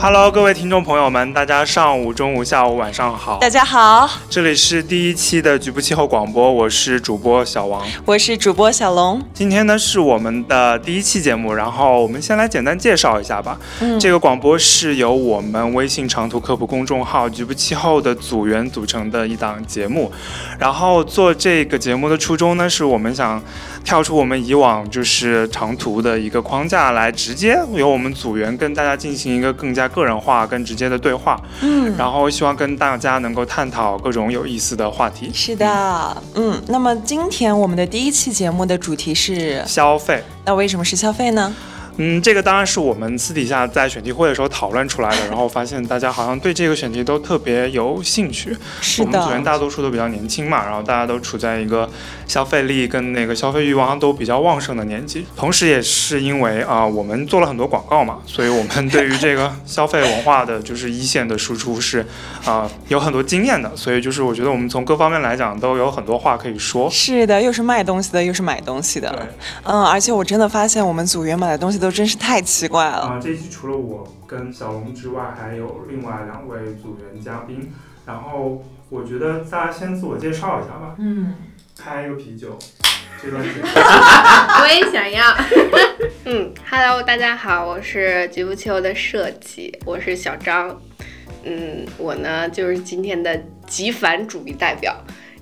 Hello，各位听众朋友们，大家上午、中午、下午、晚上好。大家好，这里是第一期的局部气候广播，我是主播小王，我是主播小龙。今天呢是我们的第一期节目，然后我们先来简单介绍一下吧。嗯，这个广播是由我们微信长途科普公众号“局部气候”的组员组成的一档节目。然后做这个节目的初衷呢，是我们想跳出我们以往就是长途的一个框架，来直接由我们组员跟大家进行一个更加个人化、跟直接的对话。嗯，然后希望跟大家能够探讨各种有意思的话题。是的，嗯，那么今天我们的第一期节目的主题是，消费。那为什么是消费呢？嗯，这个当然是我们私底下在选题会的时候讨论出来的，然后发现大家好像对这个选题都特别有兴趣。是我们组员，大多数都比较年轻嘛，然后大家都处在一个消费力跟那个消费欲望都比较旺盛的年纪。同时，也是因为啊、我们做了很多广告嘛，所以我们对于这个消费文化的就是一线的输出是啊、有很多经验的。所以就是我觉得我们从各方面来讲都有很多话可以说。是的，又是卖东西的，又是买东西的，嗯，而且我真的发现我们组员买的东西都真是太奇怪了。啊，这一期除了我跟小龙之外，还有另外两位组员嘉宾。然后我觉得大家先自我介绍一下吧，嗯，开一个啤酒，这段时间。我也想要。嗯，Hello，大家好，我是局部气候的设计，我是小张。嗯，我呢就是今天的极繁主义代表，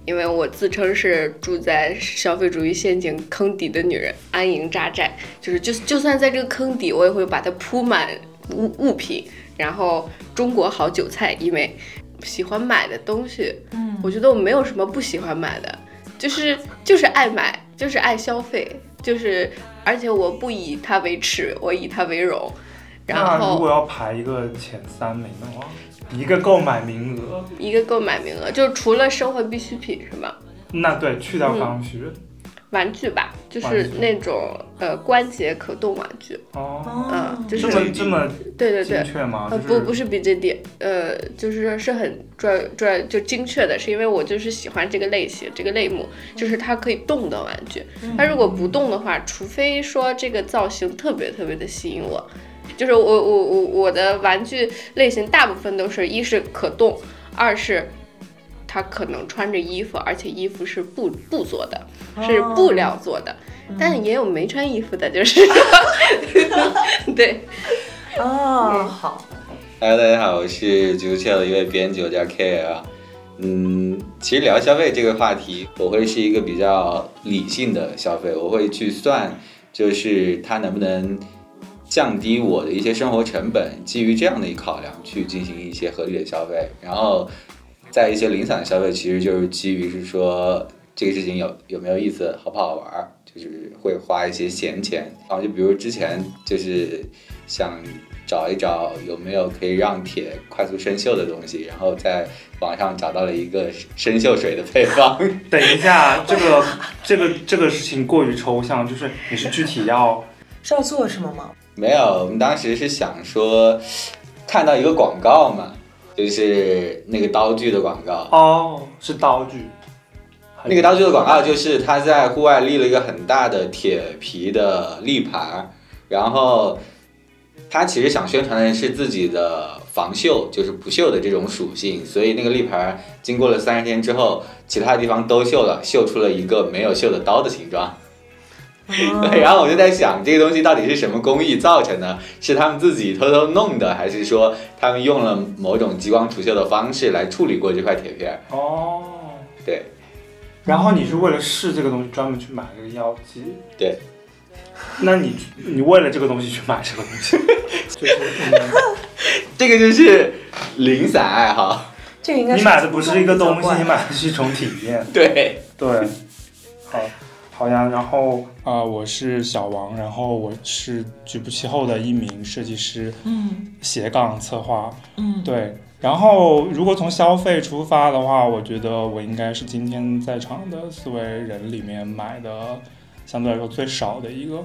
因为我自称是住在消费主义陷阱坑底的女人，安营扎寨，就是就就算在这个坑底，我也会把它铺满物物品，然后中国好韭菜，因为喜欢买的东西，嗯我觉得我没有什么不喜欢买的，就是就是爱买，就是爱消费，就是而且我不以它为耻，我以它为荣。然后如果要排一个前三名的话，一个购买名额，一个购买名额，就是除了生活必需品是吧？那对，去掉刚需。玩具吧，就是那种呃关节可动玩具，哦，嗯，就是这么这么对对对精，确吗？呃，就是不，不是 BJD，呃，就是是很专专就精确的，是因为我就是喜欢这个类型，这个类目，就是它可以动的玩具。它如果不动的话，除非说这个造型特别特别的吸引我，就是我我我我的玩具类型大部分都是一是可动，二是。它可能穿着衣服，而且衣服是布布做的，是布料做的，但也有没穿衣服的，就是 对，哦，好，Hello，大家好，我是局部气候的一位编辑，我叫 K L。嗯，其实聊消费这个话题，我会是一个比较理性的消费，我会去算，就是它能不能降低我的一些生活成本，基于这样的一个考量去进行一些合理的消费。然后，在一些零散的消费，其实就是基于是说这个事情有有没有意思，好不好玩儿，就是会花一些闲钱。然后就比如之前就是想找一找有没有可以让铁快速生锈的东西，然后在网上找到了一个生锈水的配方。等一下，这个这个这个事情过于抽象，就是你是具体要 是要做什么吗？没有，我们当时是想说看到一个广告嘛，就是那个刀具的广告。哦，是刀具。那个刀具的广告就是他在户外立了一个很大的铁皮的立牌，然后他其实想宣传的是自己的防锈，就是不锈的这种属性，所以那个立牌经过了三十天之后，其他地方都锈了，锈出了一个没有锈的刀的形状。对，然后我就在想，这个东西到底是什么工艺造成的？是他们自己偷偷弄的，还是说他们用了某种激光除锈的方式来处理过这块铁片？哦，对。然后你是为了试这个东西专门去买这个药剂？对。那你你为了这个东西去买这个东西，就是、嗯 这个就是零散爱好。这个应该你买的不是一个东西，你买的是一种体验。对，对，好，好呀。然后啊、呃我是小王，然后我是局部气候的一名设计师，嗯斜杠策划。嗯，对，然后如果从消费出发的话，我觉得我应该是今天在场的四位人里面买的相对来说最少的一个。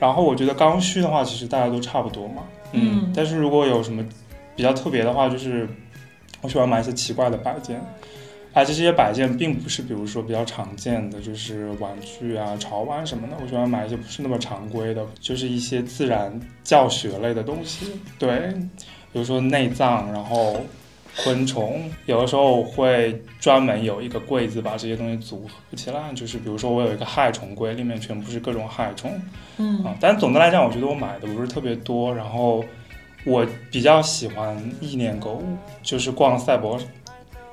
然后我觉得刚需的话，其实大家都差不多嘛。嗯但是如果有什么比较特别的话，就是我喜欢买一些奇怪的摆件。而且这些摆件并不是，比如说比较常见的，就是玩具啊、潮玩什么的。我喜欢买一些不是那么常规的，就是一些自然教学类的东西。对，比如说内脏，然后昆虫，有的时候会专门有一个柜子把这些东西组合起来，就是比如说我有一个害虫柜，里面全部是各种害虫嗯啊。但总的来讲，我觉得我买的不是特别多，然后我比较喜欢意念购物，就是逛赛博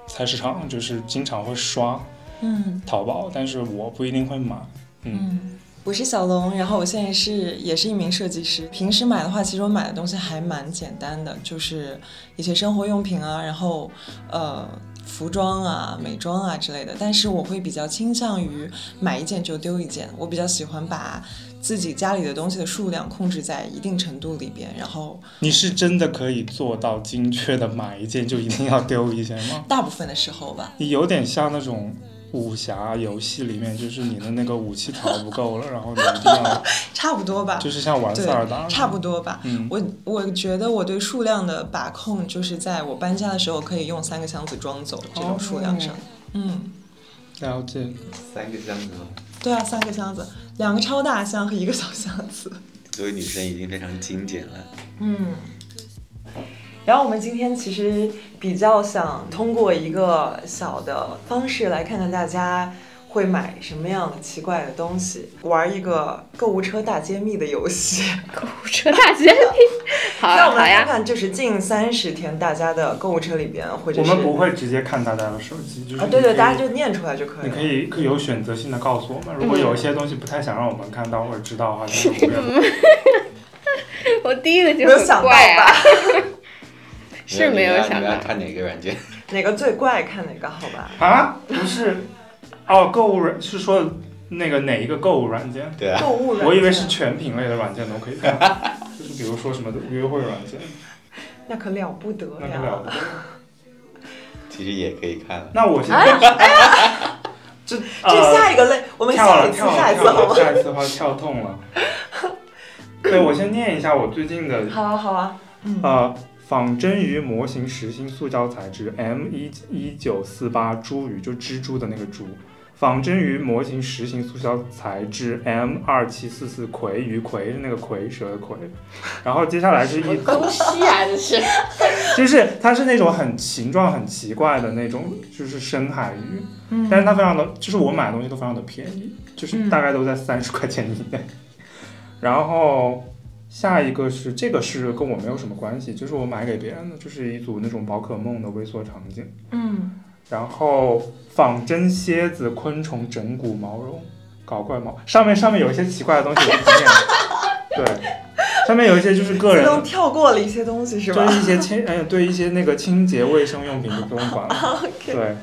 菜市场，就是经常会刷嗯淘宝，但是我不一定会买。嗯，嗯。我是小龙，然后我现在是也是一名设计师。平时买的话，其实我买的东西还蛮简单的，就是一些生活用品啊，然后呃服装啊、美妆啊之类的。但是我会比较倾向于买一件就丢一件，我比较喜欢把自己家里的东西的数量控制在一定程度里边，然后你是真的可以做到精确的买一件就一定要丢一件吗？大部分的时候吧，你有点像那种武侠游戏里面，就是你的那个武器槽不够了，然后你一定要，差不多吧，就是像玩塞尔达，差不多吧。嗯，我我觉得我对数量的把控，就是在我搬家的时候可以用三个箱子装走这种数量上。哦嗯，了解。三个箱子，对啊，三个箱子，两个超大箱和一个小箱子。作为女生已经非常精简了。嗯。然后我们今天其实比较想通过一个小的方式来看看大家会买什么样的奇怪的东西，玩一个购物车大揭秘的游戏。购物车大揭秘，好那我们呀好呀，来看看，就是近三十天大家的购物车里边，或者是我们不会直接看大家的手机，就是啊，对对，大家就念出来就可以了。你可以可以有选择性的告诉我们，如嗯果有一些东西不太想让我们看到或者知道的话，就不要 我第一个就很没有想到怪啊，吧？是没有想到你们要。看哪个软件？哪个最怪，看哪个好吧？啊，不是，哦，购物软是说那个哪一个购物软件？对啊，购物软件，我以为是全品类的软件都可以看，就是比如说什么约会软件，那可了不得那可了不呀！得。其实也可以看。那我现哎在 这这呃下一个类，我们跳下一次，了跳下一次好吗？下一次的话跳痛了。对，我先念一下我最近的好啊，好啊，嗯，呃，仿真鱼模型实心塑胶材质 M 一一九四八猪鱼，就蜘蛛的那个猪。仿真鱼模型实心塑胶材质 M 二七四四葵鱼，葵是那个葵蛇的葵。然后接下来是一东西啊，这是。就是它是那种很形状很奇怪的那种，就是深海鱼，嗯但是它非常的，就是我买的东西都非常的便宜，就是嗯大概都在三十块钱以内。然后下一个是这个是跟我没有什么关系，就是我买给别人的，就是一组那种宝可梦的微缩场景。嗯，然后仿真蝎子、昆虫整骨毛绒，搞怪毛，上面上面有一些奇怪的东西，我就不念了。对，上面有一些就是个人自动跳过了一些东西是吧就是一些清，哎，对一些那个清洁卫生用品就不用管了。对。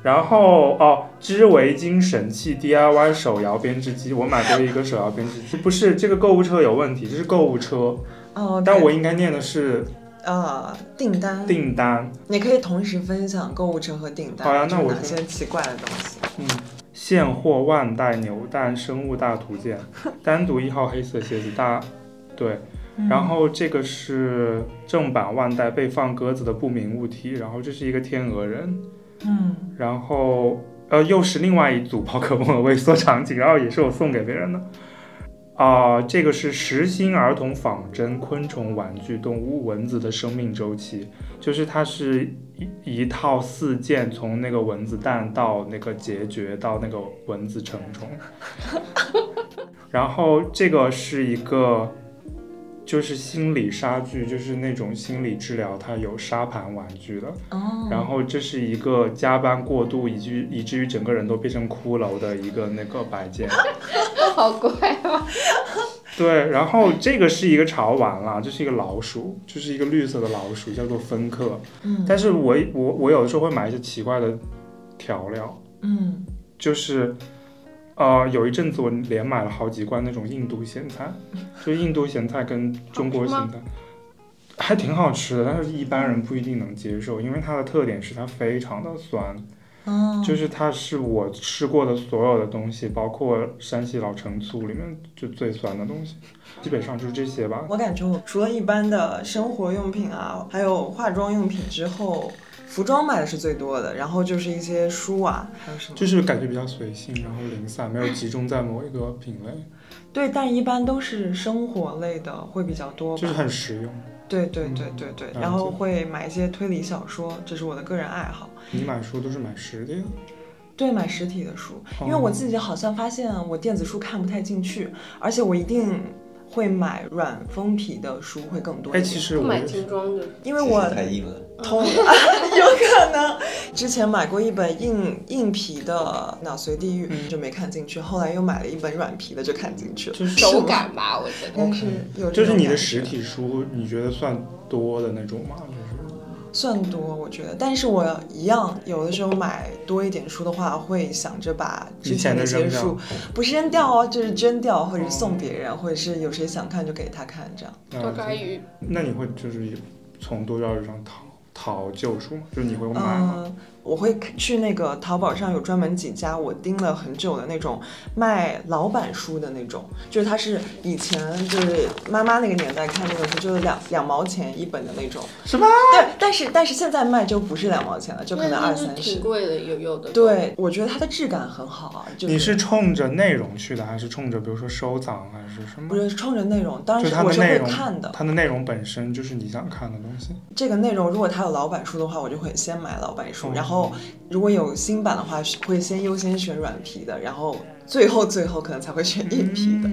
然后哦，织围巾神器 DIY 手摇编织机，我买过一个手摇编织机。不是这个购物车有问题，这是购物车，哦，但我应该念的是呃订单，订单。你可以同时分享购物车和订单，好呀那我哪些奇怪的东西？嗯，现货万代牛蛋生物大图鉴，单独一号黑色鞋子大，对。然后这个是正版万代被放鸽子的不明物体，然后这是一个天鹅人，嗯，然后呃又是另外一组宝可梦的微缩场景，然后也是我送给别人的。啊、这个是实心儿童仿真昆虫玩具动物蚊子的生命周期，就是它是一一套四件，从那个蚊子蛋到那个孑孓到那个蚊子成虫。然后这个是一个就是心理杀具，就是那种心理治疗，它有沙盘玩具的。哦，然后这是一个加班过度以至于以至于整个人都变成骷髅的一个那个摆件。好怪啊！对，然后这个是一个潮玩啦，这是一个老鼠，就是一个绿色的老鼠，叫做芬克。嗯，但是我我我有的时候会买一些奇怪的调料，嗯，就是。呃，有一阵子我连买了好几罐那种印度咸菜，就印度咸菜跟中国咸菜还挺好吃的，但是一般人不一定能接受，因为它的特点是它非常的酸，哦，就是它是我吃过的所有的东西，包括山西老陈醋里面就最酸的东西，基本上就是这些吧。我感觉我除了一般的生活用品啊，还有化妆用品之后，服装买的是最多的，然后就是一些书啊，还有什么？就是感觉比较随性，然后零散，没有集中在某一个品类，对，但一般都是生活类的会比较多。就是很实用。对对对对对，嗯然后会买一些推理小说，这是我的个人爱好。你买书都是买实体的？对，买实体的书，哦因为我自己好像发现我电子书看不太进去，而且我一定会买软封皮的书会更多哎，一点。其实我买精装的因为我太硬了。同 有可能之前买过一本硬硬皮的《脑髓地狱》，嗯就没看进去，后来又买了一本软皮的就看进去了。就是手感吧，我觉得。应该是有这就是你的实体书，你觉得算多的那种吗？就是算多，我觉得，但是我一样，有的时候买多一点书的话，会想着把之前的一些书，不是扔掉哦，就是捐掉，或者是送别人，或者是有谁想看就给他看，这样。多了解抓鱼，那你会就是从多抓鱼上淘淘旧书吗？就是你会买吗？嗯，我会去那个淘宝上有专门几家我盯了很久的那种卖老版书的那种，就是它是以前就是妈妈那个年代看那种书，就是两两毛钱一本的那种。什么？对，但是但是现在卖就不是两毛钱了，就可能二三十。挺贵的，有有的。对，我觉得它的质感很好啊。就你是冲着内容去的，还是冲着比如说收藏，还是什么不？是冲着内容？当就是它然是我是会的内容看的。它的内容本身就是你想看的东西。这个内容如果它有老版书的话，我就会先买老版书，哦然后如果有新版的话，会先优先选软皮的，然后最后最后可能才会选硬皮的。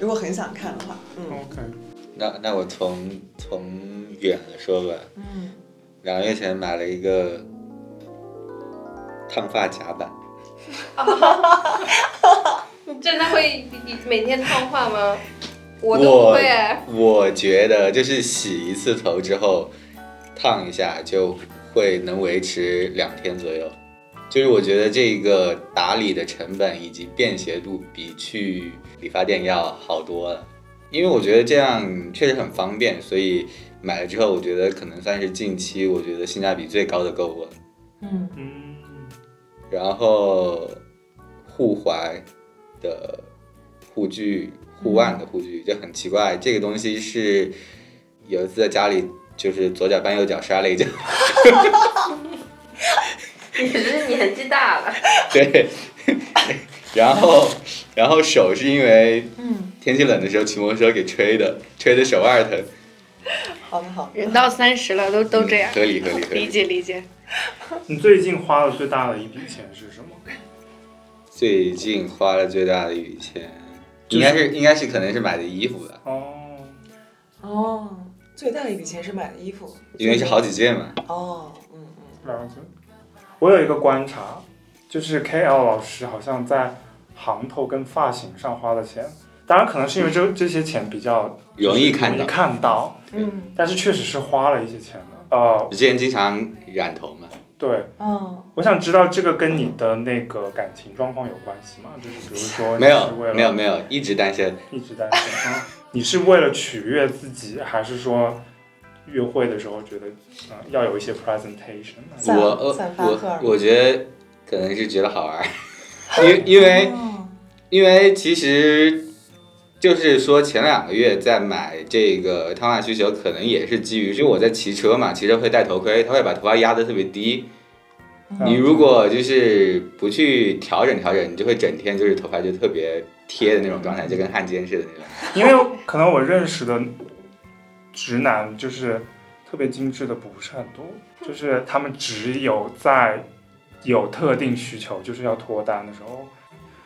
如果很想看的话，嗯 OK，那那我从从远了说吧，嗯，两个月前买了一个烫发夹板，你 真的会你你每天烫发吗？我我都不会哎。我觉得就是洗一次头之后，烫一下就会能维持两天左右。就是我觉得这个打理的成本以及便携度比去理发店要好多了，因为我觉得这样确实很方便，所以买了之后，我觉得可能算是近期我觉得性价比最高的购物了。嗯，嗯，然后护踝的护具、护腕的护具就很奇怪，这个东西是有一次在家里就是左脚绊右脚摔了一跤，你是年纪大了，对，然后然后手是因为嗯天气冷的时候骑摩托车给吹的，吹的手腕疼，好的好的。人到三十了都都这样嗯，合理合理合理理。解理解。你最近花了最大的一笔钱是什么？最近花了最大的一笔钱，应该是应该是可能是买的衣服吧，哦，哦，最大的一笔钱是买的衣服，因为是好几件嘛。哦，嗯嗯，了解。我有一个观察，就是 KL 老师好像在行头跟发型上花的钱，当然可能是因为这这些钱比较容易看到看到，嗯但是确实是花了一些钱的。呃，我之前经常染头嘛，对，嗯，我想知道这个跟你的那个感情状况有关系吗？就是比如说没有没有没有，一直单身。一直单身啊？你是为了取悦自己，还是说约会的时候觉得嗯、呃要有一些 presentation 我呃散发荷尔蒙我我觉得可能是觉得好玩儿，因因为哦因为其实就是说前两个月在买这个烫发需求，可能也是基于，就我在骑车嘛，骑车会戴头盔，它会把头发压得特别低。嗯你如果就是不去调整调整，你就会整天就是头发就特别贴的那种状态，就跟汉奸似的那种。因为可能我认识的直男就是特别精致的不是很多，就是他们只有在有特定需求，就是要脱单的时候，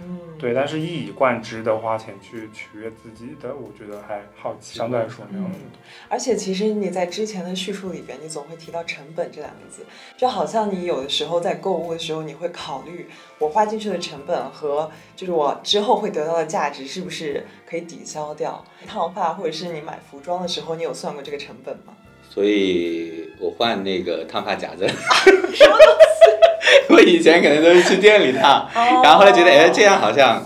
嗯，对，但是一以贯之的花钱去取悦自己的，我觉得还好奇，相对来说没有那么多。而且其实你在之前的叙述里边，你总会提到成本这两个字，就好像你有的时候在购物的时候，你会考虑我花进去的成本和就是我之后会得到的价值是不是可以抵消掉。烫发或者是你买服装的时候，你有算过这个成本吗？所以我换那个烫发夹子。我以前可能都是去店里烫，然后后来觉得，哎，这样好像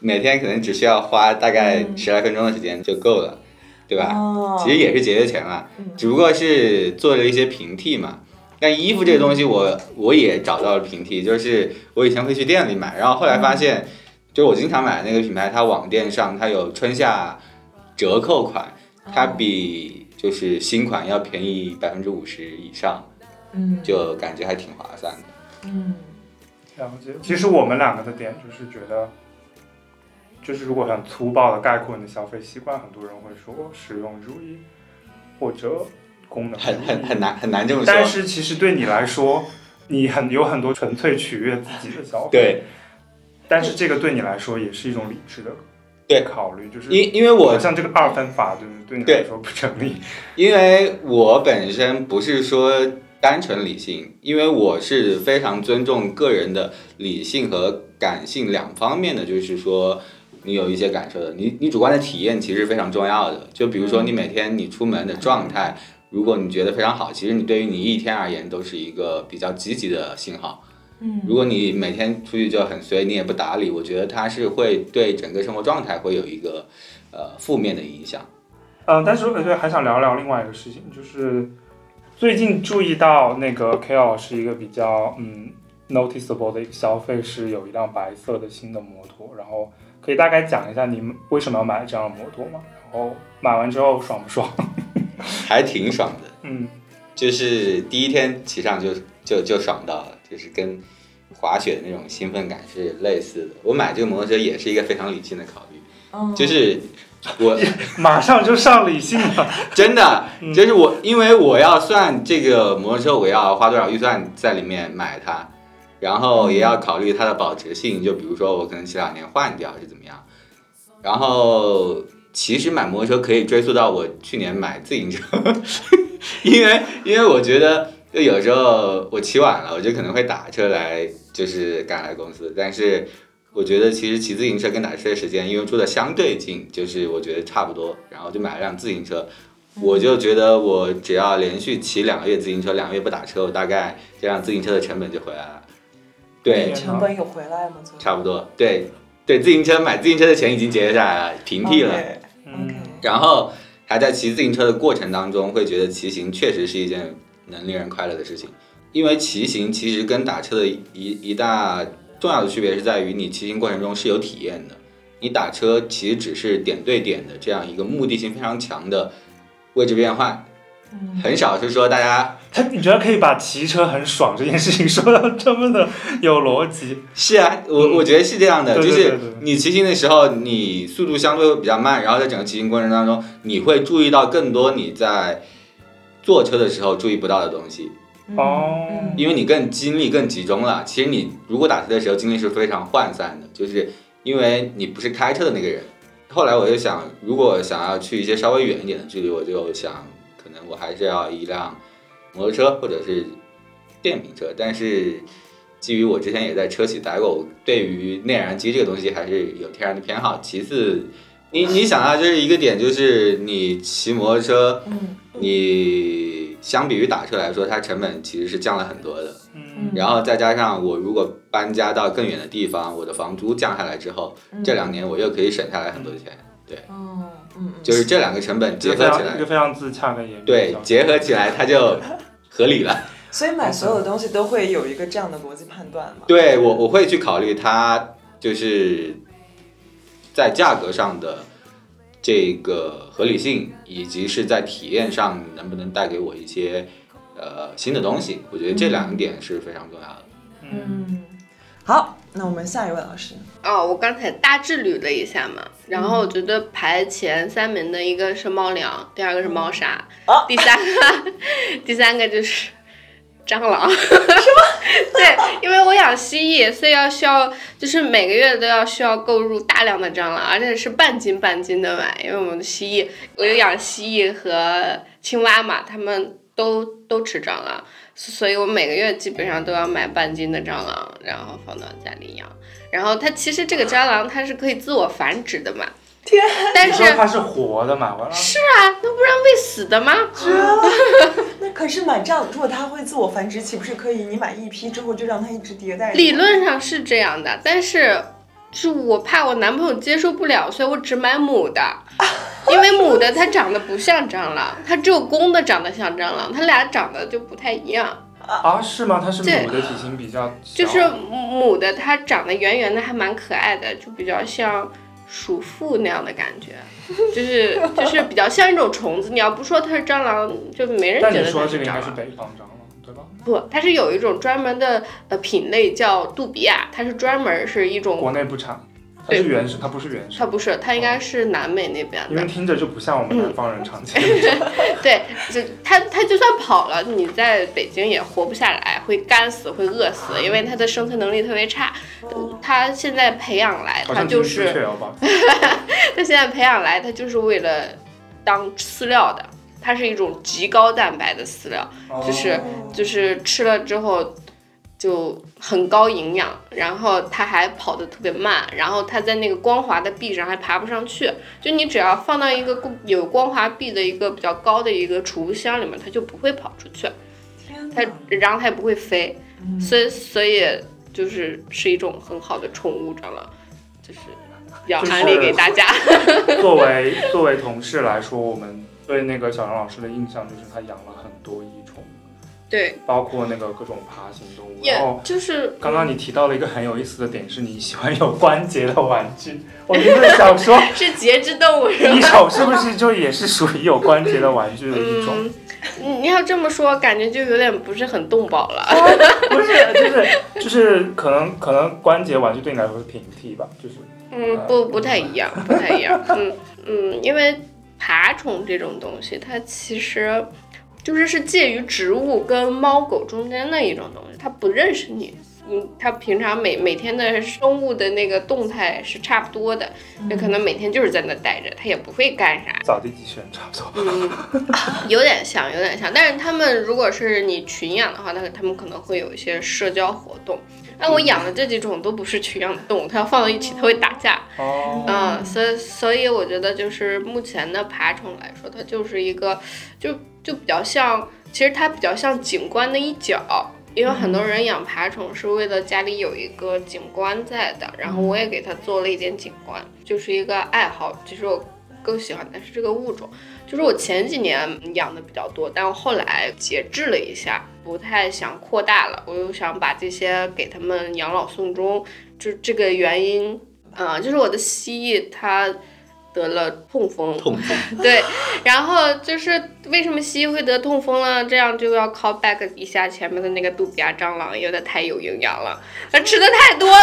每天可能只需要花大概嗯。十来分钟的时间就够了，对吧？哦。其实也是节约钱嘛，嗯。只不过是做了一些平替嘛。但衣服这个东西我，我也找到了平替，就是我以前会去店里买，然后后来发现，就是我经常买的那个品牌，它网店上它有春夏折扣款，它比就是新款要便宜百分之五十以上，嗯。就感觉还挺划算的。嗯了解。其实我们两个的点就是觉得，就是如果很粗暴的概括你的消费习惯，很多人会说使用主义。或者功能，很很很难很难这么说。但是其实对你来说，你很有很多纯粹取悦自己的消费。对，但是这个对你来说也是一种理智的对考虑，就是因因为我像这个二分法，就是对你来说不成立。因为我本身不是说单纯理性，因为我是非常尊重个人的理性和感性两方面的，就是说你有一些感受的，你你主观的体验其实非常重要的。就比如说你每天你出门的状态，如果你觉得非常好，其实你对于你一天而言都是一个比较积极的信号。嗯如果你每天出去就很随，你也不打理，我觉得它是会对整个生活状态会有一个呃负面的影响。嗯，但是我对还想聊聊另外一个事情，就是最近注意到那个 KL 是一个比较嗯 noticeable 的一个消费，是有一辆白色的新的摩托，然后可以大概讲一下你们为什么要买这样的摩托吗？然后买完之后爽不爽？还挺爽的。嗯，就是第一天骑上就就就爽到了，就是跟滑雪的那种兴奋感是类似的。我买这个摩托车也是一个非常理性的考虑，嗯就是我 马上就上理性了。真的嗯就是我，因为我要算这个摩托车我要花多少预算在里面买它，然后也要考虑它的保值性，就比如说我可能前两年换掉是怎么样，然后。其实买摩托车可以追溯到我去年买自行车，因为因为我觉得就有时候我骑晚了，我就可能会打车来，就是赶来公司。但是我觉得其实骑自行车跟打车的时间，因为住的相对近，就是我觉得差不多，然后就买了辆自行车。我就觉得我只要连续骑两个月自行车，两个月不打车，我大概这辆自行车的成本就回来了。对，成本有回来吗？差不多。对对，自行车买自行车的钱已经节约下来了，平替了。然后还在骑自行车的过程当中，会觉得骑行确实是一件能令人快乐的事情。因为骑行其实跟打车的一一大重要的区别是在于，你骑行过程中是有体验的。你打车其实只是点对点的这样一个目的性非常强的位置变换，嗯很少是说大家他你觉得可以把骑车很爽这件事情 说到这么的有逻辑？是啊，我我觉得是这样的，对就是你骑行的时候，你速度相对会比较慢，然后在整个骑行过程当中，你会注意到更多你在坐车的时候注意不到的东西。哦嗯因为你更精力更集中了。其实你如果打车的时候精力是非常涣散的，就是因为你不是开车的那个人。后来我就想，如果想要去一些稍微远一点的距离，我就想，可能我还是要一辆摩托车或者是电瓶车。但是基于我之前也在车企待过，我对于内燃机这个东西还是有天然的偏好。其次，你你想啊就是一个点，就是你骑摩托车，嗯你相比于打车来说，它成本其实是降了很多的。嗯，然后再加上我如果搬家到更远的地方，我的房租降下来之后，嗯这两年我又可以省下来很多钱。对嗯嗯，就是这两个成本结合起来，一个非常自洽的对结合起来它就合理了。所以买所有的东西都会有一个这样的逻辑判断嘛？对我我会去考虑它就是在价格上的这个合理性，以及是在体验上能不能带给我一些呃新的东西。我觉得这两点是非常重要的。嗯，嗯，好，那我们下一位老师，哦，我刚才大致捋了一下嘛，然后我觉得排前三名的一个是猫粮，第二个是猫砂，哦第三个 第三个就是蟑螂。是吗？对，因为我养蜥蜴，所以要需要就是每个月都要需要购入大量的蟑螂，而且是半斤半斤的买，因为我们的蜥蜴，我有养蜥蜴和青蛙嘛，它们都都吃蟑螂。所以我每个月基本上都要买半斤的蟑螂，然后放到家里养。然后它其实这个蟑螂它是可以自我繁殖的嘛，天，但是你说它是活的嘛，是啊，那不然喂死的吗？那可是买这样，如果它会自我繁殖，岂不是可以你买一批之后就让它一直迭代？理论上是这样的，但是是我怕我男朋友接受不了，所以我只买母的，因为母的它长得不像蟑螂，它只有公的长得像蟑螂，它俩长得就不太一样。啊，是吗？它是母的体型比较小，就是母的它长得圆圆的，还蛮可爱的，就比较像鼠妇那样的感觉，就是就是比较像一种虫子。你要不说它是蟑螂，就没人觉得它说这个应该是蟑螂，对吧？不，它是有一种专门的呃品类叫杜比亚，它是专门是一种国内不产，它是原始，它不是原始它，不是，它应该是南美那边的因为。听着就不像我们南方人常见。对，就它它就算跑了，你在北京也活不下来，会干死，会饿死，因为它的生存能力特别差。它现在培养来，它就是？它现在培养来，它就是为了当饲料的。它是一种极高蛋白的饲料，就是哦就是吃了之后就很高营养，然后它还跑得特别慢，然后它在那个光滑的壁上还爬不上去。就你只要放到一个光有光滑壁的一个比较高的一个储物箱里面，它就不会跑出去，它然后它也不会飞，所以所以就是是一种很好的宠物，知道吗？就是要就是安利给大家。作为作为同事来说，我们对那个小杨老师的印象就是他养了很多益虫，对，包括那个各种爬行动物。也然后就是刚刚你提到了一个很有意思的点，是你喜欢有关节的玩具。我就是想说，是节肢动物是吧？一手是不是就也是属于有关节的玩具的一种？嗯，你你要这么说，感觉就有点不是很动保了。不是，就是就是可能可能关节玩具对你来说是平替吧，就是嗯，不不太一样，不太一样。嗯嗯，因为爬虫这种东西，它其实就是是介于植物跟猫狗中间的一种东西，它不认识你。嗯，它平常每每天的生物的那个动态是差不多的，有可能每天就是在那待着，它也不会干啥。扫地机器人差不多。嗯，有点像，有点像。但是它们如果是你群养的话，那它们可能会有一些社交活动。那我养的这几种都不是群养的动物，它要放到一起，它会打架。哦，嗯，所以所以我觉得就是目前的爬虫来说，它就是一个，就就比较像，其实它比较像景观的一角。因为很多人养爬虫是为了家里有一个景观在的，然后我也给它做了一点景观，就是一个爱好。其实我更喜欢的是这个物种，就是我前几年养的比较多，但后来节制了一下，不太想扩大了，我又想把这些给他们养老送终，就这个原因，嗯、就是我的蜥蜴它得了痛风，痛风，对，然后就是为什么蜥蜴会得痛风呢？这样就要 call back 一下前面的那个杜比亚蟑螂，因为它太有营养了，它吃的太多了。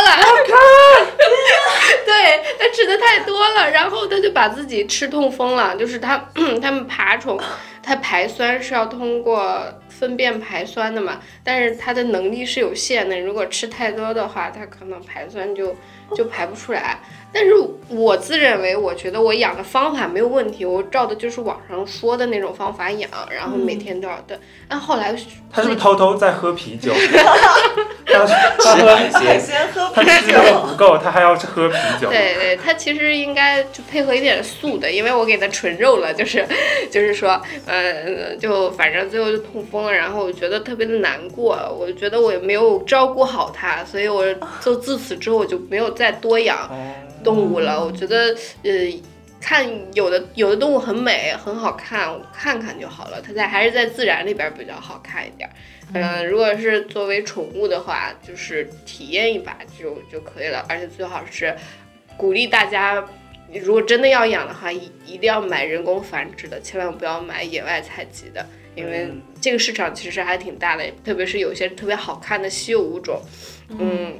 对，它吃的太多了，然后它就把自己吃痛风了。就是它，它们爬虫，它排酸是要通过粪便排酸的嘛，但是它的能力是有限的，如果吃太多的话，它可能排酸就就排不出来。但是我自认为，我觉得我养的方法没有问题，我照的就是网上说的那种方法养，然后每天都要炖。但后来他是不是偷偷在喝啤酒？他喝海鲜，喝他吃的不够，他还要喝啤酒。对对，他其实应该就配合一点素的，因为我给他纯肉了，就是就是说，呃，就反正最后就痛风了，然后我觉得特别的难过，我觉得我也没有照顾好他，所以我就自此之后我就没有再多养哦，动物了。我觉得，呃。看有的有的动物很美很好看，我看看就好了。它在还是在自然里边比较好看一点儿。嗯、如果是作为宠物的话，就是体验一把就就可以了，而且最好是鼓励大家，如果真的要养的话，一一定要买人工繁殖的，千万不要买野外采集的，因为嗯。这个市场其实还挺大的，特别是有些特别好看的稀有物种，嗯，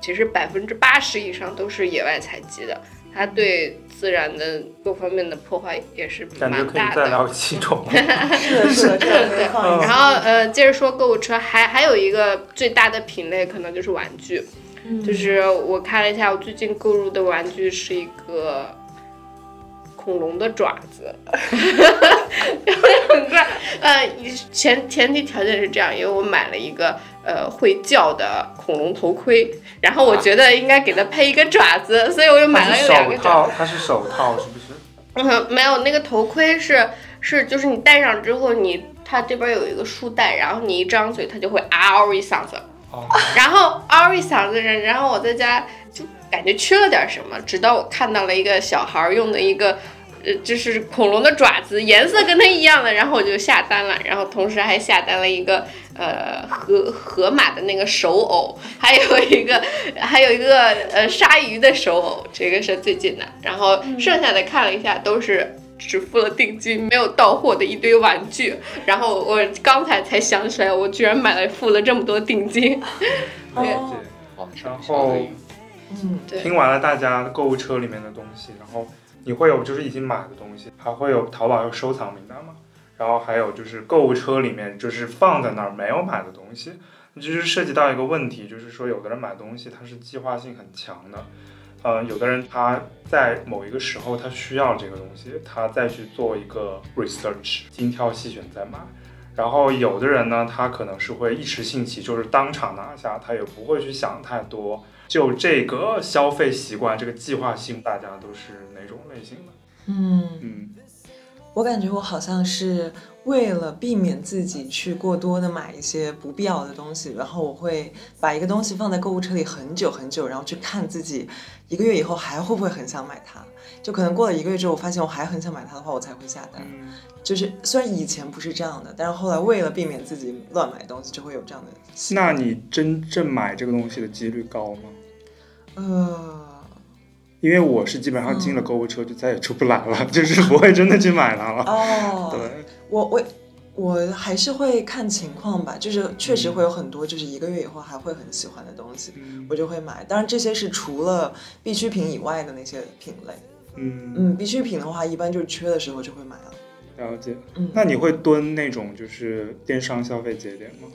其实百分之八十以上都是野外采集的，它对自然的各方面的破坏也是感觉可以蛮大的。再聊几种。是的，是的，然。后呃，接着说购物车，还还有一个最大的品类可能就是玩具，就是我看了一下，我最近购入的玩具是一个恐龙的爪子 很怪。呃，前前提条件是这样，因为我买了一个呃会叫的恐龙头盔，然后我觉得应该给它配一个爪子，所以我又买了两个爪子。手套，它是手套是不是？嗯，没有，那个头盔是是就是你戴上之后，你它这边有一个束带，然后你一张嘴，它就会嗷一嗓子，哦，然后嗷一嗓子，然然后我在家就感觉缺了点什么，直到我看到了一个小孩儿用的一个。呃，就是恐龙的爪子，颜色跟它一样的，然后我就下单了，然后同时还下单了一个呃河河马的那个手偶，还有一个还有一个呃鲨鱼的手偶，这个是最近的，然后剩下的看了一下都是。只付了定金，没有到货的一堆玩具，然后我刚才才想起来，我居然买了付了这么多定金。哦网然后嗯，对听完了大家购物车里面的东西，然后你会有就是已经买的东西，还会有淘宝有收藏名单嘛，然后还有就是购物车里面就是放在那儿没有买的东西，就是涉及到一个问题，就是说有的人买东西他是计划性很强的，呃，有的人他在某一个时候他需要这个东西，他再去做一个 research，精挑细选再买。然后有的人呢，他可能是会一时兴起，就是当场拿下，他也不会去想太多。就这个消费习惯，这个计划性，大家都是哪种类型的？嗯，嗯，我感觉我好像是为了避免自己去过多的买一些不必要的东西，然后我会把一个东西放在购物车里很久很久，然后去看自己一个月以后还会不会很想买它。就可能过了一个月之后，我发现我还很想买它的话，我才会下单。嗯就是虽然以前不是这样的，但是后来为了避免自己乱买东西，就会有这样的。那你真正买这个东西的几率高吗？呃，因为我是基本上进了购物车就再也出不来了，就是不会真的去买它了。哦，对，我我我还是会看情况吧，就是确实会有很多就是一个月以后还会很喜欢的东西，嗯我就会买。当然这些是除了必需品以外的那些品类。嗯，嗯，必需品的话，一般就是缺的时候就会买了。了解。嗯，那你会蹲那种就是电商消费节点吗？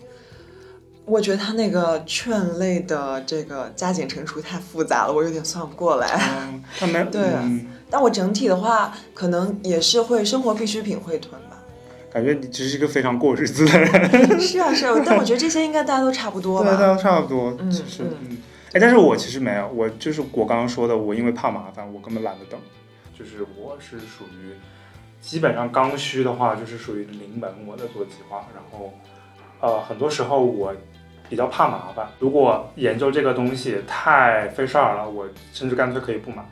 我觉得他那个券类的这个加减乘除太复杂了，我有点算不过来。嗯，他没对嗯但我整体的话，可能也是会生活必需品会囤吧。感觉你只是一个非常过日子的人。是啊是啊，但我觉得这些应该大家都差不多 对，大吧。家都差不多，嗯其实，嗯嗯，哎，但是我其实没有，我就是我刚刚说的，我因为怕麻烦，我根本懒得等，就是我是属于基本上刚需的话，就是属于零门我在做计划，然后呃，很多时候我比较怕麻烦，如果研究这个东西太费事儿了，我甚至干脆可以不买。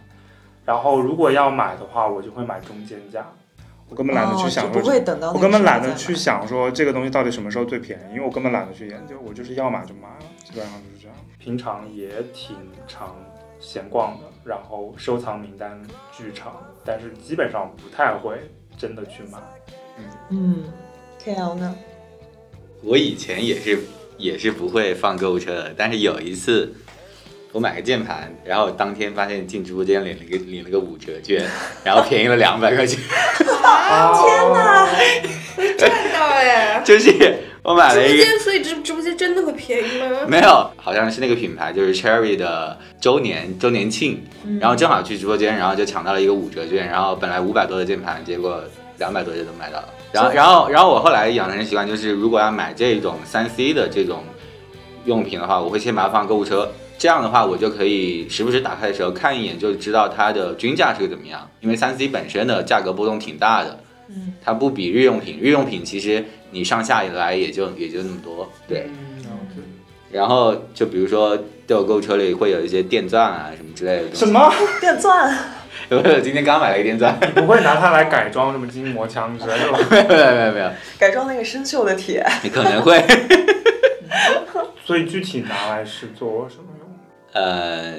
然后如果要买的话，我就会买中间价，我根本懒得去想哦、说就不会等到我根本懒得去想说这个东西到底什么时候最便宜，因为我根本懒得去研究，我就是要买就买了，基本上就是这样。平常也挺常闲逛的，然后收藏名单巨长，但是基本上不太会真的去买。嗯，K L 呢？我以前也是也是不会放购物车的，但是有一次我买个键盘，然后当天发现进直播间领了个领了个五折券，然后便宜了两百块钱，天哪！赚到哎！就是我买了一个。直播间，所以直直播间真的会便宜吗？没有，好像是那个品牌，就是 Cherry 的周年周年庆，然后正好去直播间，然后就抢到了一个五折券，然后本来五百多的键盘，结果两百多就能买到了。然后，然后，然后我后来养成的习惯就是，如果要买这种三 C 的这种用品的话，我会先把它放购物车，这样的话我就可以时不时打开的时候看一眼，就知道它的均价是个怎么样。因为三 C 本身的价格波动挺大的，嗯，它不比日用品，日用品其实你上下来也就也就那么多，对。然后就比如说在我购物车里会有一些电钻啊什么之类的东西。什？么？电钻。我 今天刚买了一个电钻，你不会拿它来改装什么筋膜枪之类的吧？没有没有没有，改装那个生锈的铁。你可能会 所以具体拿来是做什么用？呃，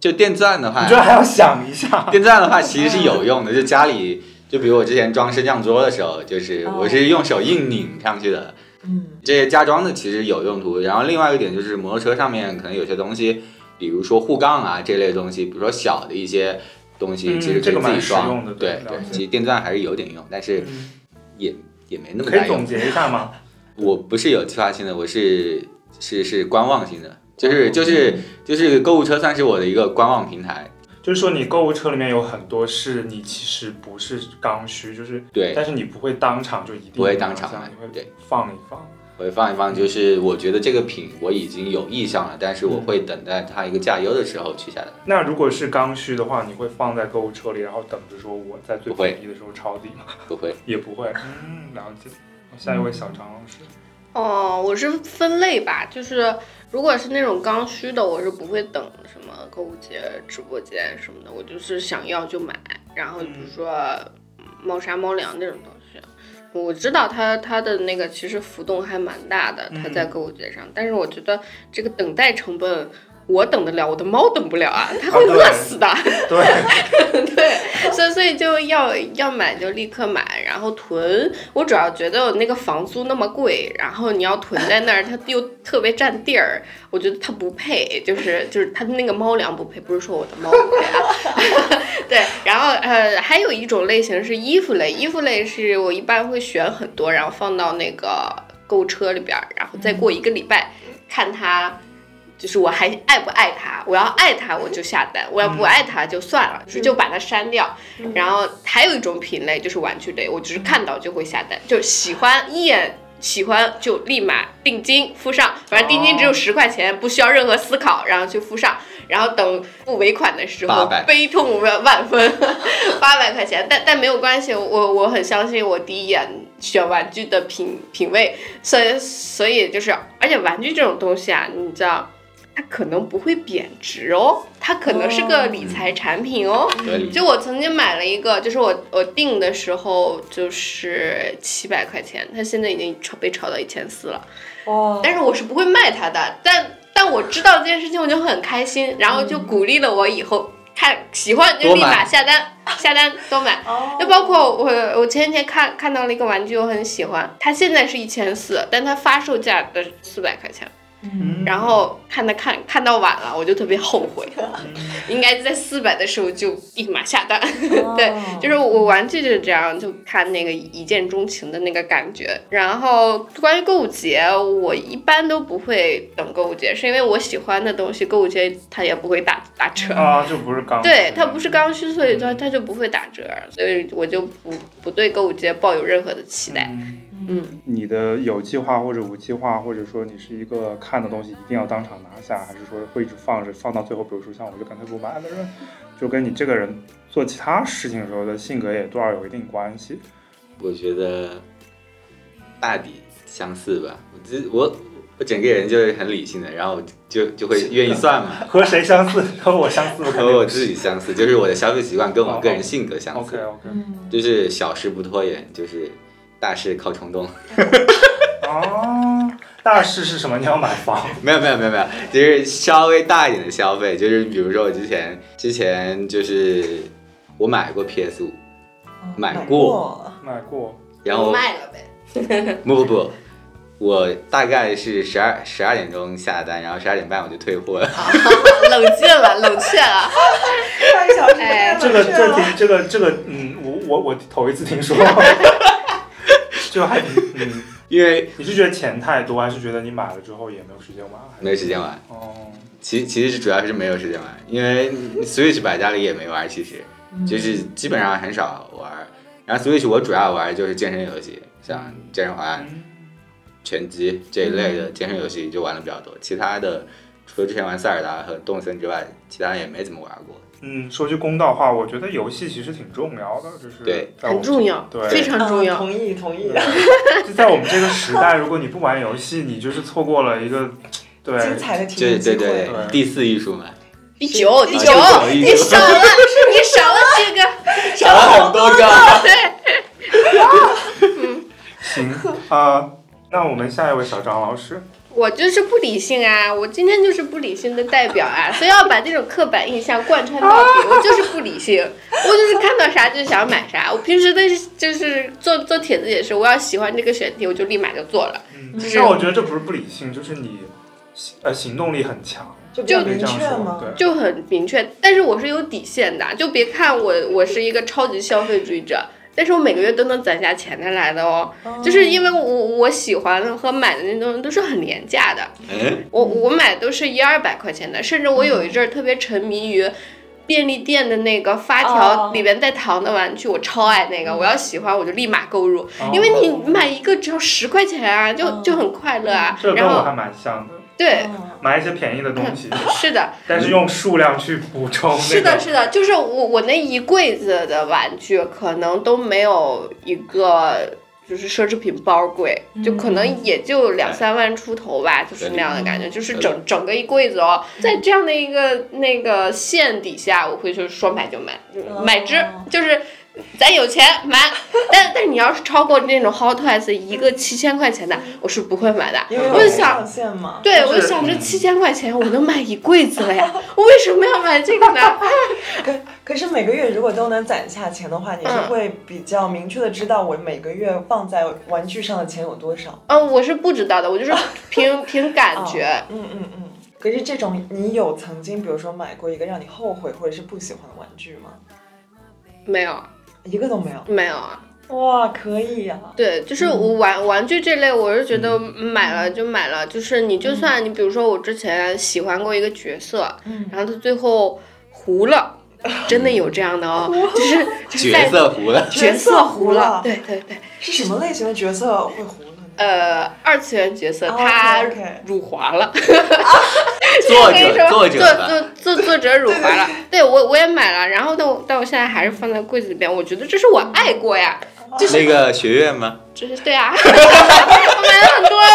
就电钻的话你，居然还要想一下？电钻的话其实是有用的，就家里就比如我之前装升降桌的时候，就是哦我是用手硬拧上去的，嗯这些加装的其实有用途。然后另外一个点就是摩托车上面可能有些东西，比如说护杠啊这类东西，比如说小的一些东西，嗯其实可以自己这个蛮实用装。的对对其实电钻还是有点用，但是嗯也也没那么可以总。结一下吗？我不是有计划性的，我是是是观望性的，就是哦就是就是购物车算是我的一个观望平台。就是说，你购物车里面有很多是你其实不是刚需，就是对但是你不会当场就一定不会当场买你会对放一放。我会放一放，就是我觉得这个品我已经有意向了，但是我会等待它一个价优的时候去下单。那如果是刚需的话，你会放在购物车里，然后等着说我在最便宜的时候抄底吗？不会，也不会。嗯，了解。下一位小张老师，哦，我是分类吧，就是如果是那种刚需的，我是不会等什么购物节、直播间什么的，我就是想要就买。然后比如说嗯猫砂、猫粮那种东西，我知道它它的那个其实浮动还蛮大的，它在购物节上，但是我觉得这个等待成本我等得了，我的猫等不了啊，它会饿死的。对，对，所以所以就要要买就立刻买，然后囤。我主要觉得那个房租那么贵，然后你要囤在那儿，它又特别占地儿，我觉得它不配，就是就是它的那个猫粮不配，不是说我的猫不配啊。对，然后呃，还有一种类型是衣服类，衣服类是我一般会选很多，然后放到那个购物车里边儿，然后再过一个礼拜看它。就是我还爱不爱它，我要爱它我就下单，我要不爱它就算了，就就把它删掉。然后还有一种品类就是玩具类，我只是看到就会下单，就喜欢一眼喜欢就立马定金付上，反正定金只有十块钱，不需要任何思考，然后去付上，然后等付尾款的时候悲痛万分，八百块钱，但但没有关系，我我很相信我第一眼选玩具的品品味，所以所以就是，而且玩具这种东西啊，你知道。它可能不会贬值哦，它可能是个理财产品哦。就我曾经买了一个，就是我我订的时候就是七百块钱，它现在已经炒被炒到一千四了。哇，但是我是不会卖它的，但但我知道这件事情，我就很开心，然后就鼓励了我以后看喜欢就立马下单，下单多买。哦就包括我我前几天看看到了一个玩具，我很喜欢，它现在是一千四，但它发售价的四百块钱。嗯然后看他看看到晚了，我就特别后悔，应该在四百的时候就立马下单。对，就是我玩具就是这样，就看那个一见钟情的那个感觉。然后关于购物节，我一般都不会等购物节，是因为我喜欢的东西，购物节它也不会打打折。啊，就不是刚对，它不是刚需，所以它它就不会打折，所以我就不不对购物节抱有任何的期待。嗯嗯，你的有计划或者无计划，或者说你是一个看的东西一定要当场拿下，还是说会一直放着，放到最后，比如说像我就干脆不买的人，就跟你这个人做其他事情的时候的性格也多少有一定关系。我觉得大抵相似吧。我这我我整个人就是很理性的，然后就就会愿意算嘛。和谁相似？和我相似，和我自己相似，就是我的消费习惯跟我个人性格相似 OK，OK，嗯，就是小事不拖延，就是大事靠冲动。哦，大事是什么？你要买房？没有没有没有没有，就是稍微大一点的消费，就是比如说我之前之前就是我买过 PS 五，买买过买过。然后卖了呗。不不不，我大概是十二十二点钟下单，然后十二点半我就退货了。冷静了，冷却了。半个小时哎这个这挺这个这个嗯，我我我头一次听说，就还 嗯，因为你是觉得钱太多，还是觉得你买了之后也没有时间玩？没时间玩，哦，其其实是主要是没有时间玩，因为 Switch 摆家里也没玩，其实就是基本上很少玩。然后 Switch 我主要玩就是健身游戏，像健身环、拳击这一类的健身游戏就玩的比较多，其他的除了之前玩塞尔达和动森之外，其他也没怎么玩过。嗯，说句公道话，我觉得游戏其实挺重要的，就是对很重要，对非常重要。同意同意。就在我们这个时代，如果你不玩游戏，你就是错过了一个对精彩的体对验机会。对对对，对第四艺术嘛，第九，第九，第九你少了，你少了几个，少了很多个。对行啊、那我们下一位小张老师，我就是不理性啊！我今天就是不理性的代表啊，所以要把这种刻板印象贯穿到底。我就是不理性，我就是看到啥就想买啥。我平时的就是做做帖子也是，我要喜欢这个选题，我就立马就做了。嗯，就是但我觉得这不是不理性，就是你呃行动力很强，就明确吗？就很明确，但是我是有底线的，就别看我我是一个超级消费主义者，但是我每个月都能攒下钱的来的哦，就是因为我我喜欢和买的那东西都是很廉价的，嗯，我我买的都是一二百块钱的，甚至我有一阵儿特别沉迷于。便利店的那个发条哦。里边带糖的玩具，我超爱那个。我要喜欢我就立马购入，哦。因为你买一个只要十块钱啊，就嗯。就很快乐啊。这跟然后我还蛮像的，对，哦买一些便宜的东西，是的，但是用数量去补充那个。是的，是的，就是我我那一柜子的玩具可能都没有一个就是奢侈品包贵，就可能也就两三万出头吧，就是那样的感觉，就是整整个一柜子哦，在这样的一个那个线底下，我会就是说买就买，买之哦就是。咱有钱买，但但你要是超过那种 Hot Toys 一个七千块钱的，我是不会买的。因为我就想。对，我就想着七千块钱我能买一柜子了呀，我为什么要买这个呢？可可是每个月如果都能攒下钱的话，你是嗯会比较明确的知道我每个月放在玩具上的钱有多少。嗯，我是不知道的，我就是凭凭感觉。嗯嗯嗯。可是这种你有曾经比如说买过一个让你后悔或者是不喜欢的玩具吗？没有，一个都没有。没有啊。哇，可以呀、对，就是我玩玩具这类，我是觉得买了就买了，就是你就算你比如说我之前喜欢过一个角色，嗯。然后他最后糊了，真的有这样的哦，就是就是在角色糊了，角色糊了对对对，是什么类型的角色会糊呢？呃，二次元角色哦他辱华了，作我跟你说，者作者作，作作作者辱华了，对我我也买了，然后但我但我现在还是放在柜子里边，我觉得这是我爱过呀，那个学院吗？这是对啊，我买了很多哦。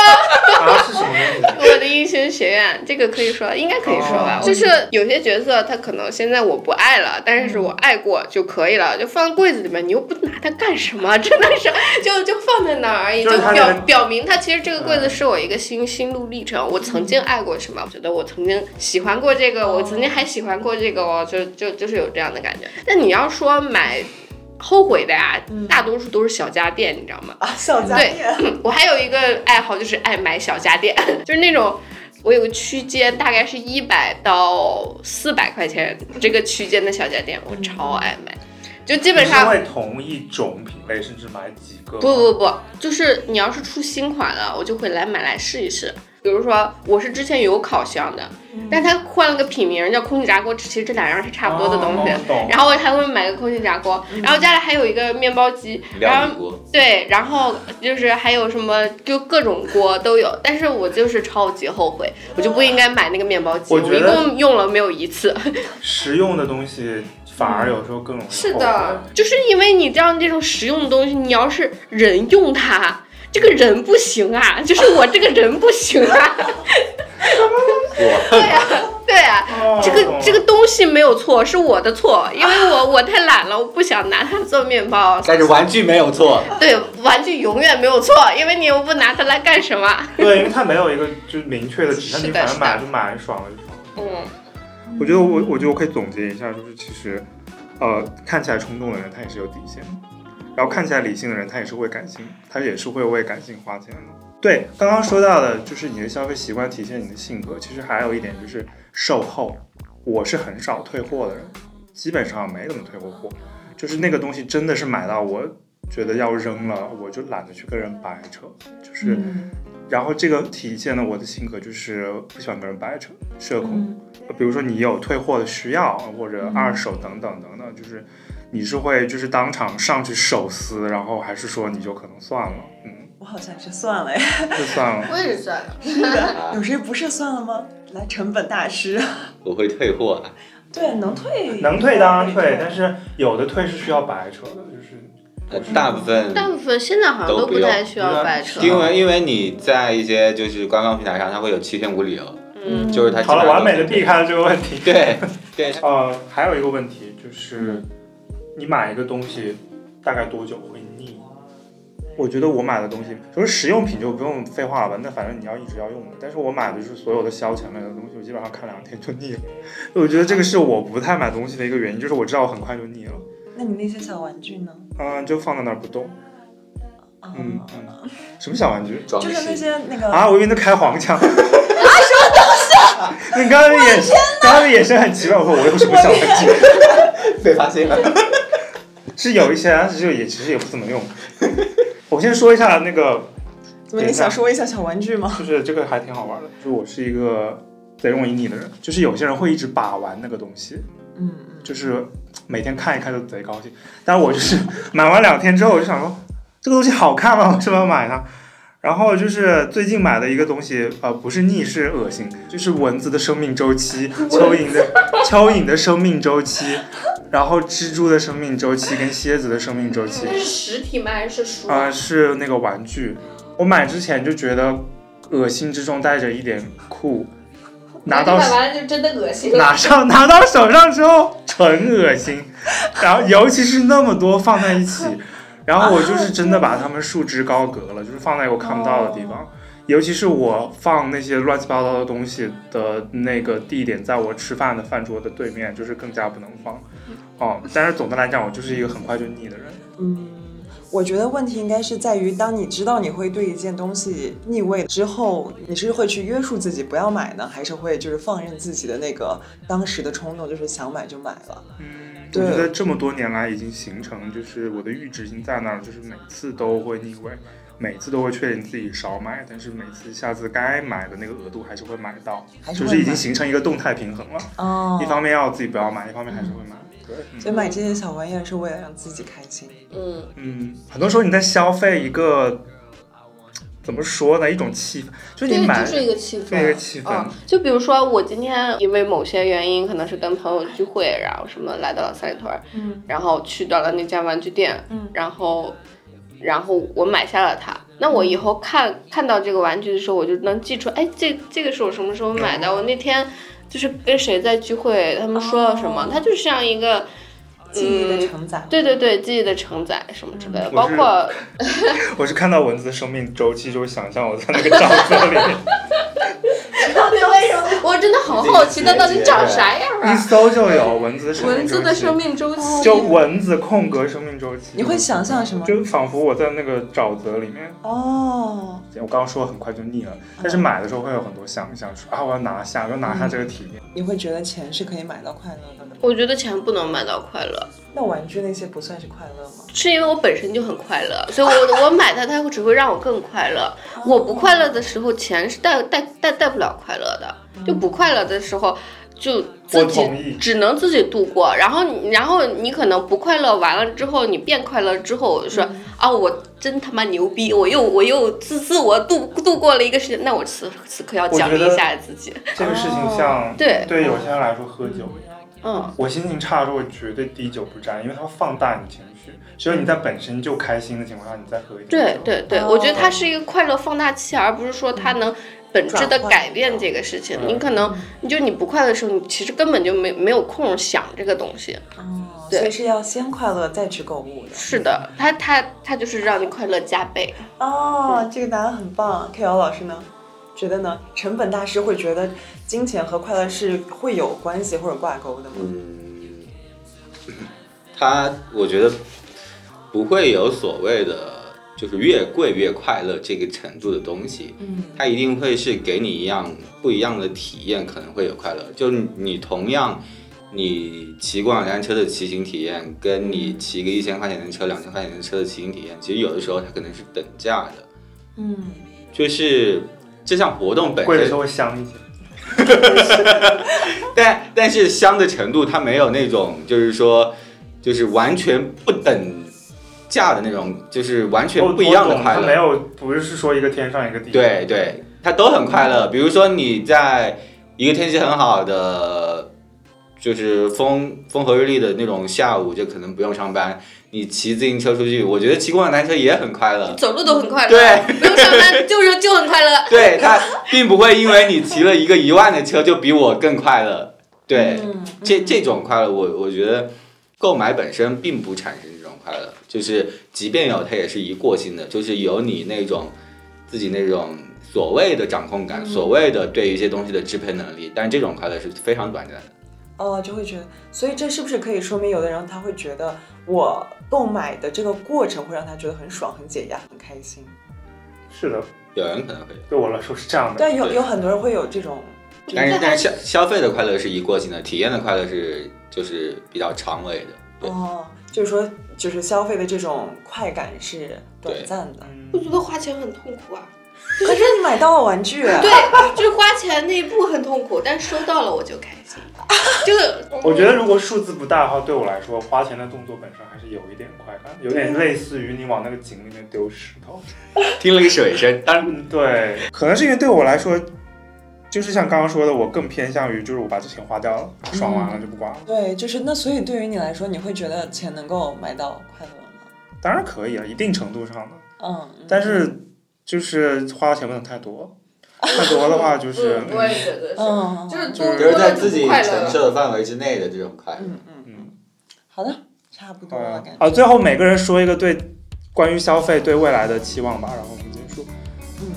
啊，是什么东西？我的英雄学院，这个可以说，应该可以说吧。哦就是有些角色，他可能现在我不爱了，但是我爱过就可以了，就放柜子里面，你又不拿它干什么？真的是，就就放在那儿而已，就就是表表明它其实这个柜子嗯是我一个心心路历程。我曾经爱过什么？我觉得我曾经喜欢过这个，我曾经还喜欢过这个哦，就就就是有这样的感觉。但你要说买。后悔的呀，大多数都是小家电，你知道吗？啊，小家对电。我还有一个爱好，就是爱买小家电，就是那种我有个区间，大概是一百到四百块钱这个区间的小家电，我超爱买。就基本上你是会同一种品类，甚至买几个？不不不，就是你要是出新款了，我就会来买来试一试。比如说，我是之前有烤箱的，但它换了个品名叫空气炸锅，其实这两样是差不多的东西。哦然后我还会买个空气炸锅，然后家里还有一个面包机，然后对，然后就是还有什么，就各种锅都有，但是我就是超级后悔，我就不应该买那个面包机，我一共用了没有一次。实用的东西反而有时候更容易是的，就是因为你这样这种实用的东西，你要是人用它，这个人不行啊，就是我这个人不行啊。我 对呀、对呀、哦这个这个东西没有错，是我的错，因为我 我太懒了，我不想拿它做面包。但是玩具没有错，对，玩具永远没有错，因为你又不拿它来干什么。对，因为它没有一个就是明确的指向，你是的是的反正买就买爽了就爽了。嗯，我觉得我我觉得我可以总结一下，就是其实，呃，看起来冲动的人他也是有底线的，然后看起来理性的人他也是会感性，他也是会为感性花钱的。对，刚刚说到的就是你的消费习惯体现你的性格，其实还有一点就是售后，我是很少退货的人，基本上没怎么退过货，就是那个东西真的是买到我觉得要扔了，我就懒得去跟人掰扯，就是。嗯然后这个体现了我的性格，就是不喜欢跟人掰扯、社恐。嗯比如说你有退货的需要，或者二手等等等等，就是你是会就是当场上去手撕，然后还是说你就可能算了，嗯，我好像是算了呀。就算了。我也是算了。是的，有谁不是算了吗？来，成本大师。我会退货啊。对，能退 能退当然退，但是有的退是需要白扯的，就是呃大部分大部分现在好像都都不太需要白扯。因为因为你在一些就是官方平台上，它会有七天无理由，嗯，就是它好了，完美的避开了这个问题。对对，呃，还有一个问题就是，你买一个东西大概多久会腻？我觉得我买的东西，就是实用品就不用废话了吧，那反正你要一直要用的。但是我买的就是所有的消遣类的东西，我基本上看两天就腻了。我觉得这个是我不太买东西的一个原因，就是我知道我很快就腻了，那你那些小玩具呢？嗯、就放在那儿不动。啊嗯嗯，什么小玩具装就是那。些那个啊？我以为你在开黄腔。啊，什么东西？你刚刚的眼神，刚刚的眼神很奇怪。我说我有什么小玩具？被发现了。是有一些，但是也其实也不怎么用。我先说一下那个，怎么你想说一下小玩具吗？就是这个还挺好玩的。就是我是一个贼容易腻的人，就是有些人会一直把玩那个东西，嗯就是每天看一看就贼高兴。但我就是买完两天之后，我就想说这个东西好看吗？为什么要买它？然后就是最近买的一个东西，呃，不是腻，是恶心，就是蚊子的生命周期，蚯蚓的蚯蚓的生命周期，然后蜘蛛的生命周期跟蝎子的生命周期。那是实体吗？还是书？啊、是那个玩具。我买之前就觉得恶心之中带着一点酷，拿到买完了就真的恶心了。拿上拿到手上之后，纯恶心。然后尤其是那么多放在一起，然后我就是真的把它们束之高阁了，就是放在我看不到的地方。尤其是我放那些乱七八糟的东西的那个地点，在我吃饭的饭桌的对面，就是更加不能放。哦，但是总的来讲，我就是一个很快就腻的人。嗯，我觉得问题应该是在于，当你知道你会对一件东西腻味之后，你是会去约束自己不要买呢，还是会就是放任自己的那个当时的冲动，就是想买就买了？嗯，我觉得这么多年来已经形成，就是我的阈值已经在那儿，就是每次都会腻味，每次都会确定自己少买，但是每次下次该买的那个额度还是会买到，就是已经形成一个动态平衡了。哦一，方面要自己不要买，一方面还是会买。所以买这些小玩意儿是为了让自己开心。嗯，嗯，很多时候你在消费一个怎么说呢？一种气氛，就你，买就是一个气氛，一个气氛嗯，就比如说我今天因为某些原因，可能是跟朋友聚会，然后什么来到了三里屯儿，嗯然后去到了那家玩具店，嗯然后，然后我买下了它。那我以后看看到这个玩具的时候，我就能记出，哎，这这个是我什么时候买的？我那天就是跟谁在聚会，他们说了什么？哦它就像一个。记忆的嗯，承载。对对对，记忆的承载什么之类的，包括 我是看到蚊子的生命周期，就会想象我在那个沼泽 里面。到底为什么？我真的好好奇，它到底长啥样啊一啊？搜就有蚊子的生命蚊子的生命命周期，就蚊子空格生命周期。你会想象什么？就仿佛我在那个沼泽里面。哦，我刚刚说很快就腻了，但是买的时候会有很多想象，说啊我要拿下，我要拿下这个体验。你会觉得钱是可以买到快乐的吗？我觉得钱不能买到快乐，那玩具那些不算是快乐吗？是因为我本身就很快乐，所以我 我买它，它只会让我更快乐。我不快乐的时候，钱是带带带带不了快乐的。就不快乐的时候，就我自己。只能自己度过。然后你然后你可能不快乐完了之后，你变快乐之后，我就说、啊，我真他妈牛逼，我又我又自自我度度过了一个事情，那我此此刻要奖励一下自己。这个事情像对对有些人来说喝酒一样，嗯，我心情差的时候我绝对滴酒不沾，因为它会放大你情绪。只有你在本身就开心的情况下，你再喝一点。对对对，哦我觉得它是一个快乐放大器，而不是说它能本质的改变这个事情。嗯你可能你就你不快乐的时候，你其实根本就没没有空想这个东西。哦，对所以是要先快乐再去购物的。是的，它它它就是让你快乐加倍。哦，这个答案很棒。K L 老师呢？觉得呢？成本大师会觉得金钱和快乐是会有关系或者挂钩的吗？嗯，他我觉得不会有所谓的，就是越贵越快乐这个程度的东西。嗯它一定会是给你一样不一样的体验，可能会有快乐。就你同样，你骑共享单车的骑行体验，跟你骑个一千块钱的车、两千块钱的车的骑行体验，其实有的时候它可能是等价的。嗯，就是这项活动本身贵的时候会香一些。但但是香的程度，它没有那种就是说，就是完全不等价的那种，就是完全不一样的快乐。它没有，不是说一个天上一个地下。对对，它都很快乐。比如说你在一个天气很好的，就是风风和日丽的那种下午，就可能不用上班，你骑自行车出去，我觉得骑共享单车也很快乐。走路都很快乐，对，不用上班就是就很快乐。对，它并不会因为你骑了一个一万的车就比我更快乐。对，嗯这这种快乐，我我觉得购买本身并不产生这种快乐，就是即便有，它也是一过性的，就是有你那种自己那种所谓的掌控感，所谓的对一些东西的支配能力，但这种快乐是非常短暂的。哦，就会觉得，所以这是不是可以说明，有的人他会觉得我购买的这个过程会让他觉得很爽、很解压、很开心？是的，有人可能会，对我来说是这样的。对，有有很多人会有这种，但是但是消消费的快乐是一过性的，体验的快乐是就是比较长尾的。哦，就是说，就是消费的这种快感是短暂的。我觉得花钱很痛苦啊。可是你买到了玩具，对，就是花钱那一步很痛苦，但收到了我就开心。这 个我觉得如果数字不大的话，对我来说，花钱的动作本身还是有一点快感，有点类似于你往那个井里面丢石头。听了一个水声，当然嗯，对，可能是因为对我来说，就是像刚刚说的，我更偏向于就是我把这钱花掉了，爽完了就不管了。对，就是那，所以对于你来说，你会觉得钱能够买到快乐吗？当然可以啊，一定程度上的，嗯，嗯但是就是花的钱不能太多。太多的话就是嗯，我也觉得是，嗯，就是就是多就是在自己。承受的范围之内的这种快乐。嗯嗯嗯，好的，差不多了，啊感觉。啊，最后每个人说一个对关于消费对未来的期望吧，然后我们结束。嗯嗯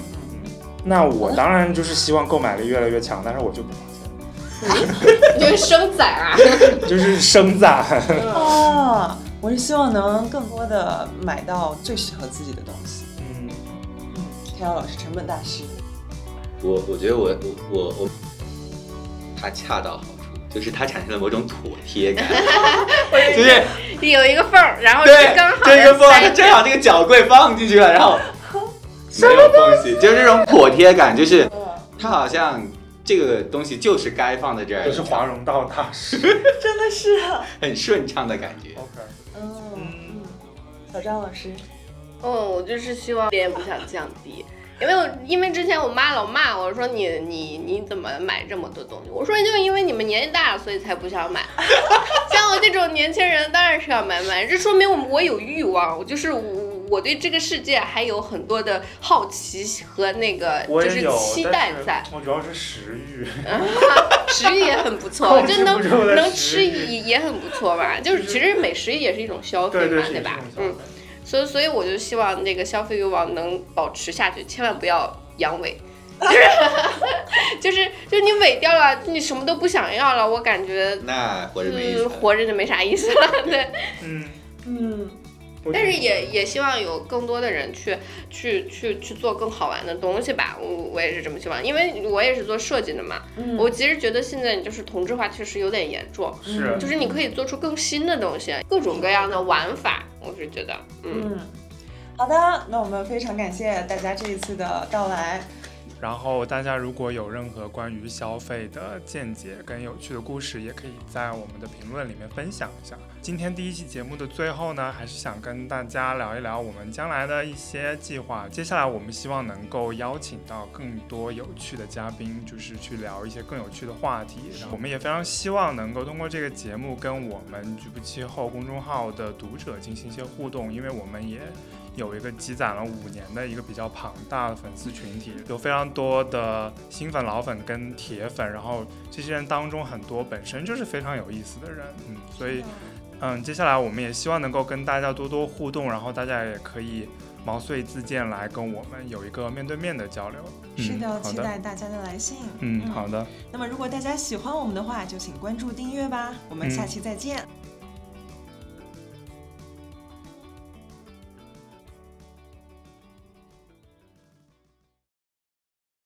嗯那我当然就是希望购买力越来越强，但是我就不花钱，你 就是生仔啊，就是生攒。嗯。哦，我是希望能更多的买到最适合自己的东西。嗯，嗯，天瑶老师成本大师。我我觉得我我我我，它恰到好处，就是它产生了某种妥帖感，就是有一个缝儿，然后对是刚好这个缝儿，正好这个脚柜放进去了，然后 没有缝隙，就是这种妥帖感，就是它好像这个东西就是该放在这儿，就是华容道大 师。真的是啊。很顺畅的感觉。OK，嗯嗯，小张老师。哦，我就是希望脸不想降低。因为我因为之前我妈老骂我说你你你怎么买这么多东西？我说就因为你们年纪大了，所以才不想买。像我这种年轻人当然是要买买，这说明我我有欲望，我就是我我对这个世界还有很多的好奇和那个就是期待在。。我主要是食欲。食欲也很不错，就能能吃也也很不错吧。就是其实美食也是一种消费嘛，对吧嗯费，所以所以我就希望那个消费欲望能保持下去，千万不要阳痿。就是就是就是你萎掉了，你什么都不想要了，我感觉那活着没意嗯思。活着就没啥意思了。对，嗯，嗯但是也也希望有更多的人去去去去做更好玩的东西吧。我我也是这么希望，因为我也是做设计的嘛。嗯，我其实觉得现在就是同质化确实有点严重。是就是你可以做出更新的东西，各种各样的玩法，我是觉得，嗯，好的，那我们非常感谢大家这一次的到来。然后大家如果有任何关于消费的见解跟有趣的故事，也可以在我们的评论里面分享一下。今天第一期节目的最后呢，还是想跟大家聊一聊我们将来的一些计划。接下来我们希望能够邀请到更多有趣的嘉宾，就是去聊一些更有趣的话题。我们也非常希望能够通过这个节目跟我们局部气候公众号的读者进行一些互动，因为我们也有一个积攒了五年的一个比较庞大的粉丝群体，有非常多的新粉、老粉跟铁粉，然后这些人当中很多本身就是非常有意思的人，嗯，所以嗯，接下来我们也希望能够跟大家多多互动，然后大家也可以毛遂自荐来跟我们有一个面对面的交流。是的，嗯、期待大家的来信。嗯，好的，那么如果大家喜欢我们的话，就请关注订阅吧。我们下期再见。